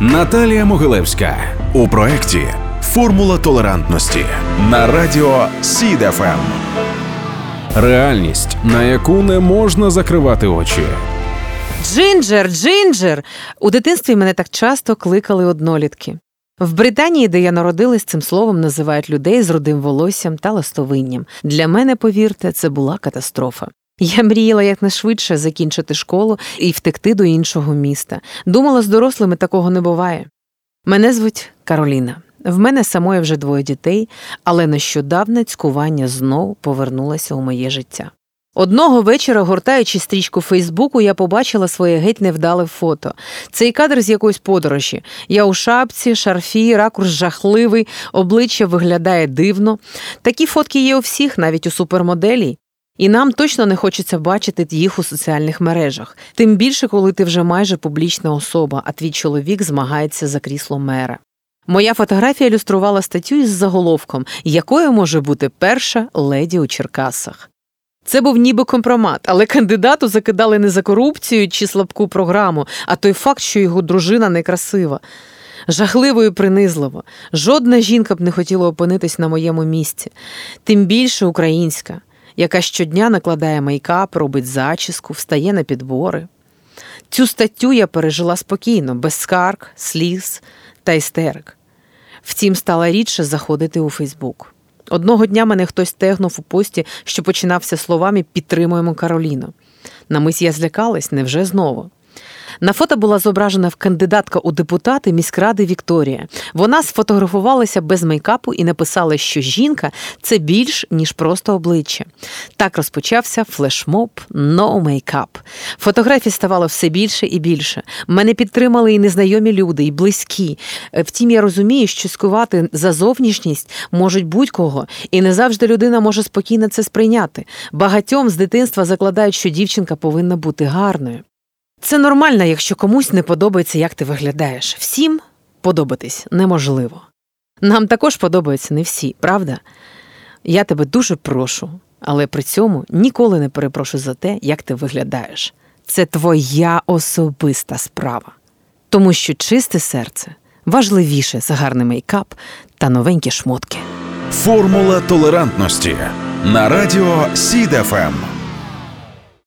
Наталія Могилевська у проєкті Формула толерантності на радіо СІДФМ. Реальність, на яку не можна закривати очі. Джинджер, Джинджер! У дитинстві мене так часто кликали однолітки. В Британії, де я народилась, цим словом називають людей з рудим волоссям та ластовинням. Для мене, повірте, це була катастрофа. Я мріяла якнайшвидше закінчити школу і втекти до іншого міста. Думала, з дорослими такого не буває. Мене звуть Кароліна. В мене самої вже двоє дітей, але нещодавне цькування знов повернулося у моє життя. Одного вечора, гортаючи стрічку Фейсбуку, я побачила своє геть невдале фото. Цей кадр з якоїсь подорожі. Я у шапці, шарфі, ракурс жахливий, обличчя виглядає дивно. Такі фотки є у всіх, навіть у супермоделі. І нам точно не хочеться бачити їх у соціальних мережах. Тим більше, коли ти вже майже публічна особа, а твій чоловік змагається за крісло мера. Моя фотографія ілюструвала статтю із заголовком, якою може бути перша леді у Черкасах. Це був ніби компромат, але кандидату закидали не за корупцію чи слабку програму, а той факт, що його дружина некрасива. Жахливо і принизливо. Жодна жінка б не хотіла опинитись на моєму місці, тим більше українська, яка щодня накладає мейкап, робить зачіску, встає на підбори. Цю статтю я пережила спокійно, без скарг, сліз та істерик. Втім, стала рідше заходити у Фейсбук. Одного дня мене хтось тегнув у пості, що починався словами Підтримуємо Кароліну. На мить я злякалась, невже знову. На фото була зображена кандидатка у депутати міськради Вікторія. Вона сфотографувалася без мейкапу і написала, що жінка це більш ніж просто обличчя. Так розпочався флешмоб «No Makeup». Фотографій ставало все більше і більше. Мене підтримали і незнайомі люди, і близькі. Втім, я розумію, що скувати за зовнішність можуть будь-кого, і не завжди людина може спокійно це сприйняти. Багатьом з дитинства закладають, що дівчинка повинна бути гарною. Це нормально, якщо комусь не подобається, як ти виглядаєш. Всім подобатись неможливо. Нам також подобаються не всі, правда? Я тебе дуже прошу, але при цьому ніколи не перепрошу за те, як ти виглядаєш. Це твоя особиста справа. Тому що чисте серце важливіше за гарний мейкап та новенькі шмотки. Формула толерантності на радіо СІДФМ.